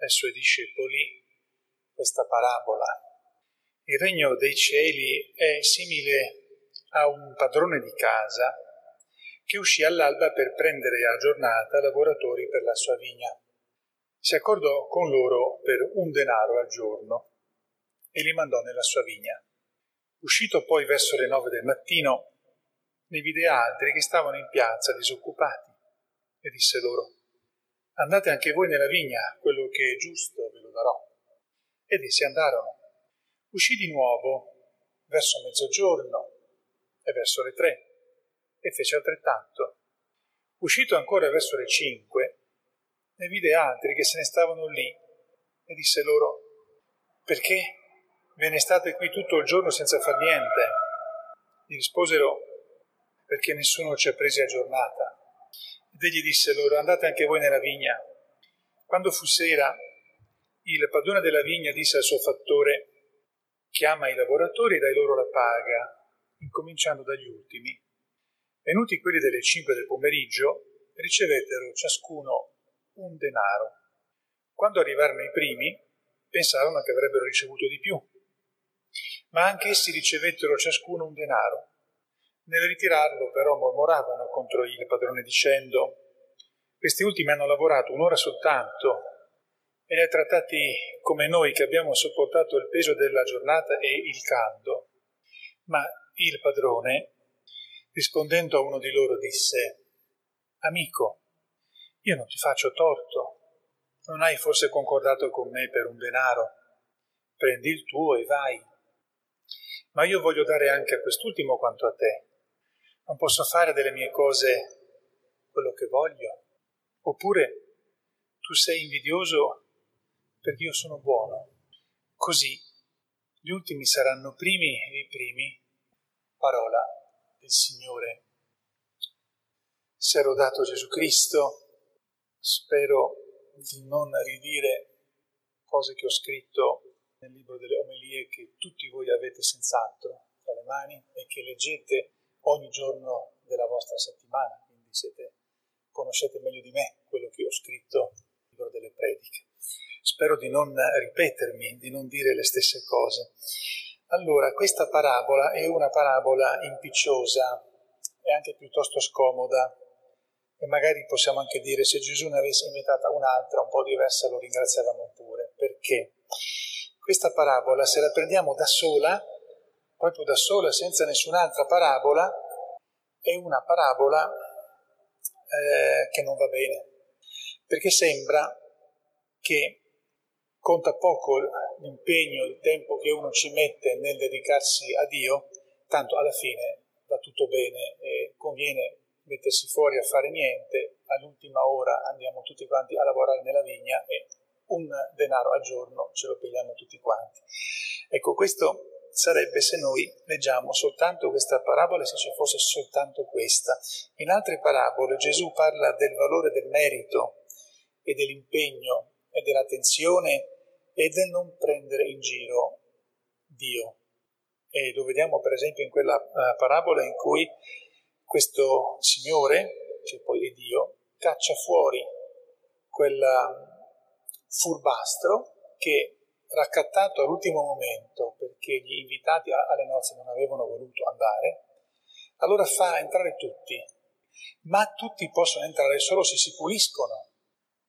ai suoi discepoli questa parabola. Il regno dei cieli è simile a un padrone di casa che uscì all'alba per prendere a giornata lavoratori per la sua vigna. Si accordò con loro per un denaro al giorno e li mandò nella sua vigna. Uscito poi verso le nove del mattino, ne vide altri che stavano in piazza disoccupati e disse loro Andate anche voi nella vigna, quello che è giusto ve lo darò. Ed essi andarono. Uscì di nuovo verso mezzogiorno e verso le tre, e fece altrettanto. Uscito ancora verso le cinque, ne vide altri che se ne stavano lì, e disse loro, perché ve ne state qui tutto il giorno senza far niente? Gli risposero, perché nessuno ci ha presi a giornata. Egli disse loro, andate anche voi nella vigna. Quando fu sera, il padrone della vigna disse al suo fattore, chiama i lavoratori e dai loro la paga, incominciando dagli ultimi. Venuti quelli delle cinque del pomeriggio, ricevettero ciascuno un denaro. Quando arrivarono i primi, pensarono che avrebbero ricevuto di più. Ma anche essi ricevettero ciascuno un denaro. Nel ritirarlo però mormoravano contro il padrone dicendo questi ultimi hanno lavorato un'ora soltanto e li ha trattati come noi che abbiamo sopportato il peso della giornata e il caldo. Ma il padrone, rispondendo a uno di loro, disse Amico, io non ti faccio torto. Non hai forse concordato con me per un denaro? Prendi il tuo e vai. Ma io voglio dare anche a quest'ultimo quanto a te non posso fare delle mie cose quello che voglio. Oppure tu sei invidioso perché io sono buono. Così gli ultimi saranno primi e i primi. Parola del Signore. Se ero dato Gesù Cristo, spero di non ridire cose che ho scritto nel libro delle omelie che tutti voi avete senz'altro tra le mani e che leggete ogni giorno della vostra settimana, quindi siete, conoscete meglio di me quello che ho scritto nel libro delle prediche. Spero di non ripetermi, di non dire le stesse cose. Allora, questa parabola è una parabola impicciosa e anche piuttosto scomoda e magari possiamo anche dire se Gesù ne avesse inventata un'altra un po' diversa lo ringraziavamo pure. Perché? Questa parabola, se la prendiamo da sola, proprio da sola, senza nessun'altra parabola, è una parabola eh, che non va bene, perché sembra che conta poco l'impegno, il tempo che uno ci mette nel dedicarsi a Dio, tanto alla fine va tutto bene e conviene mettersi fuori a fare niente, all'ultima ora andiamo tutti quanti a lavorare nella vigna e un denaro al giorno ce lo pigliamo tutti quanti. Ecco, questo sarebbe se noi leggiamo soltanto questa parabola, se ci fosse soltanto questa. In altre parabole Gesù parla del valore del merito e dell'impegno e dell'attenzione e del non prendere in giro Dio. E lo vediamo per esempio in quella uh, parabola in cui questo Signore, che poi è Dio, caccia fuori quel furbastro che raccattato all'ultimo momento perché gli invitati alle nozze non avevano voluto andare, allora fa entrare tutti, ma tutti possono entrare solo se si puliscono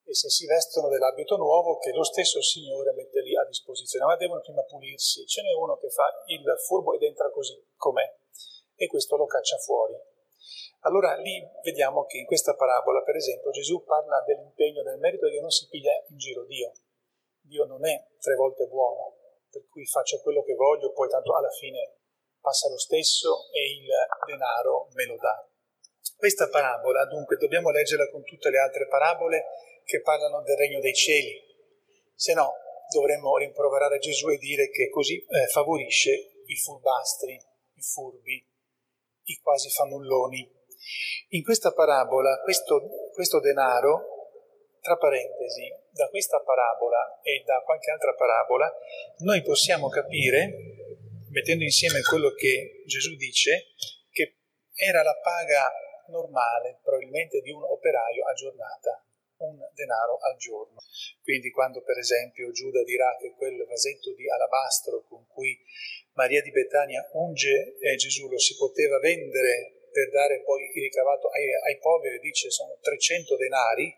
e se si vestono dell'abito nuovo che lo stesso Signore mette lì a disposizione, ma devono prima pulirsi. Ce n'è uno che fa il furbo ed entra così com'è e questo lo caccia fuori. Allora lì vediamo che in questa parabola, per esempio, Gesù parla dell'impegno, del merito che non si piglia in giro non è tre volte buono, per cui faccio quello che voglio, poi tanto alla fine passa lo stesso e il denaro me lo dà. Questa parabola, dunque, dobbiamo leggerla con tutte le altre parabole che parlano del regno dei cieli, se no dovremmo rimproverare Gesù e dire che così eh, favorisce i furbastri, i furbi, i quasi fannulloni. In questa parabola, questo, questo denaro, tra parentesi, da questa parabola e da qualche altra parabola, noi possiamo capire, mettendo insieme quello che Gesù dice, che era la paga normale, probabilmente, di un operaio a giornata, un denaro al giorno. Quindi quando per esempio Giuda dirà che quel vasetto di alabastro con cui Maria di Betania unge eh, Gesù lo si poteva vendere per dare poi il ricavato ai, ai poveri, dice sono 300 denari,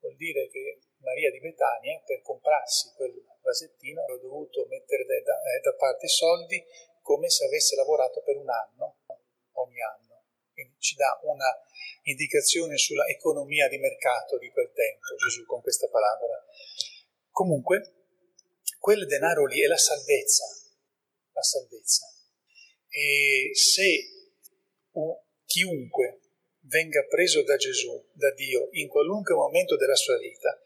vuol dire che Maria di Betania, per comprarsi quel vasettino, aveva dovuto mettere da, eh, da parte soldi come se avesse lavorato per un anno, ogni anno. Quindi ci dà una indicazione sulla economia di mercato di quel tempo, Gesù con questa parabola. Comunque, quel denaro lì è la salvezza, la salvezza. E se chiunque venga preso da Gesù, da Dio, in qualunque momento della sua vita,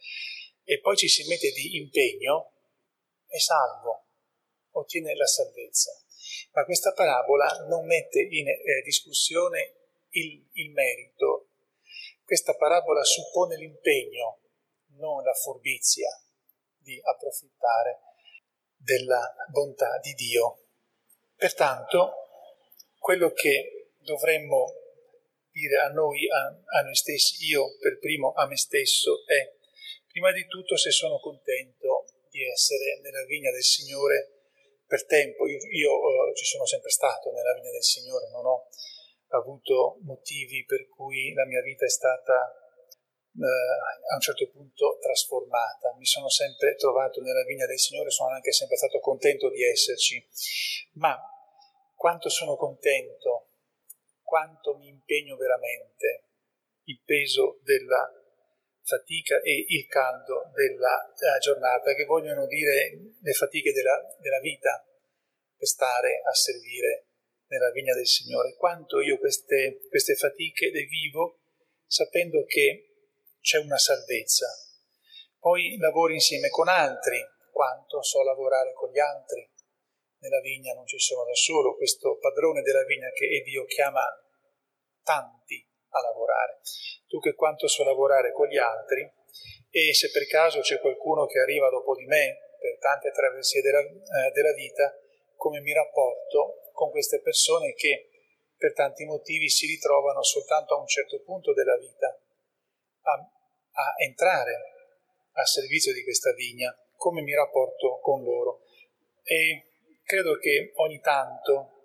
e poi ci si mette di impegno, è salvo, ottiene la salvezza. Ma questa parabola non mette in eh, discussione il, il merito. Questa parabola suppone l'impegno, non la furbizia di approfittare della bontà di Dio. Pertanto, quello che dovremmo dire a noi, a, a noi stessi, io per primo a me stesso, è prima di tutto se sono contento di essere nella vigna del Signore per tempo. Io, io uh, ci sono sempre stato nella vigna del Signore, non ho avuto motivi per cui la mia vita è stata uh, a un certo punto trasformata. Mi sono sempre trovato nella vigna del Signore, sono anche sempre stato contento di esserci. Ma quanto sono contento quanto mi impegno veramente, il peso della fatica e il caldo della, giornata, che vogliono dire le fatiche della, della vita per stare a servire nella vigna del Signore. Quanto io queste, queste fatiche le vivo sapendo che c'è una salvezza. Poi lavoro insieme con altri, quanto so lavorare con gli altri, nella vigna non ci sono da solo, questo padrone della vigna che Dio chiama tanti a lavorare. Tu che quanto so lavorare con gli altri e se per caso c'è qualcuno che arriva dopo di me per tante traversie della, eh, della vita, come mi rapporto con queste persone che per tanti motivi si ritrovano soltanto a un certo punto della vita a, a entrare a servizio di questa vigna, come mi rapporto con loro. E credo che ogni tanto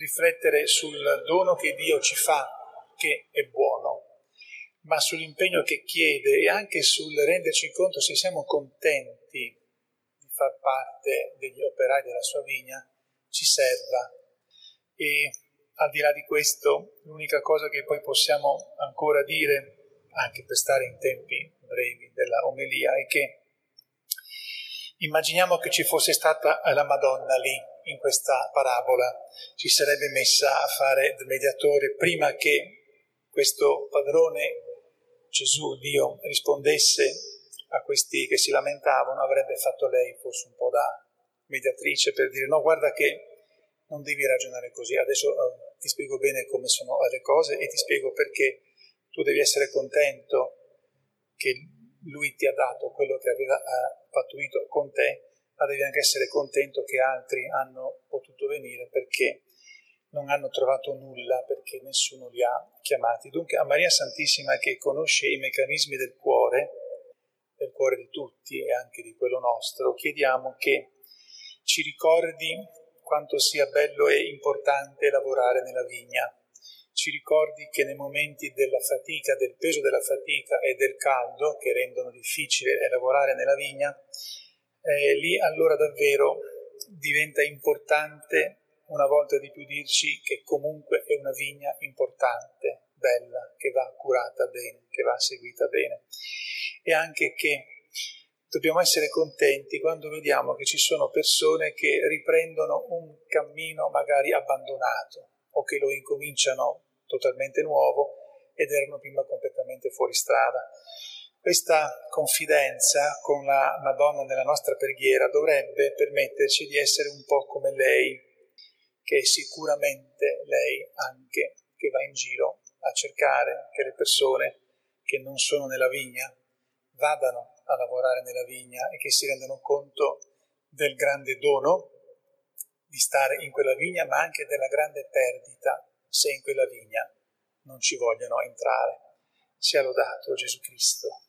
riflettere sul dono che Dio ci fa, che è buono, ma sull'impegno che chiede e anche sul renderci conto se siamo contenti di far parte degli operai della sua vigna, ci serva. E al di là di questo, l'unica cosa che poi possiamo ancora dire, anche per stare in tempi brevi della omelia, è che immaginiamo che ci fosse stata la Madonna lì in questa parabola si sarebbe messa a fare il mediatore prima che questo padrone Gesù, Dio, rispondesse a questi che si lamentavano, avrebbe fatto lei forse un po' da mediatrice per dire no, guarda che non devi ragionare così. Adesso uh, ti spiego bene come sono le cose e ti spiego perché tu devi essere contento che lui ti ha dato quello che aveva uh, pattuito con te, ma devi anche essere contento che altri hanno potuto venire perché non hanno trovato nulla, perché nessuno li ha chiamati. Dunque a Maria Santissima che conosce i meccanismi del cuore, del cuore di tutti e anche di quello nostro, chiediamo che ci ricordi quanto sia bello e importante lavorare nella vigna. Ci ricordi che nei momenti della fatica, del peso della fatica e del caldo, che rendono difficile lavorare nella vigna, eh, lì allora davvero diventa importante una volta di più dirci che comunque è una vigna importante, bella, che va curata bene, che va seguita bene. E anche che dobbiamo essere contenti quando vediamo che ci sono persone che riprendono un cammino magari abbandonato o che lo incominciano totalmente nuovo ed erano prima completamente fuori strada. Questa confidenza con la Madonna nella nostra preghiera dovrebbe permetterci di essere un po' come lei, che è sicuramente lei anche che va in giro a cercare che le persone che non sono nella vigna vadano a lavorare nella vigna e che si rendano conto del grande dono di stare in quella vigna, ma anche della grande perdita se in quella vigna non ci vogliono entrare. Sia lodato Gesù Cristo.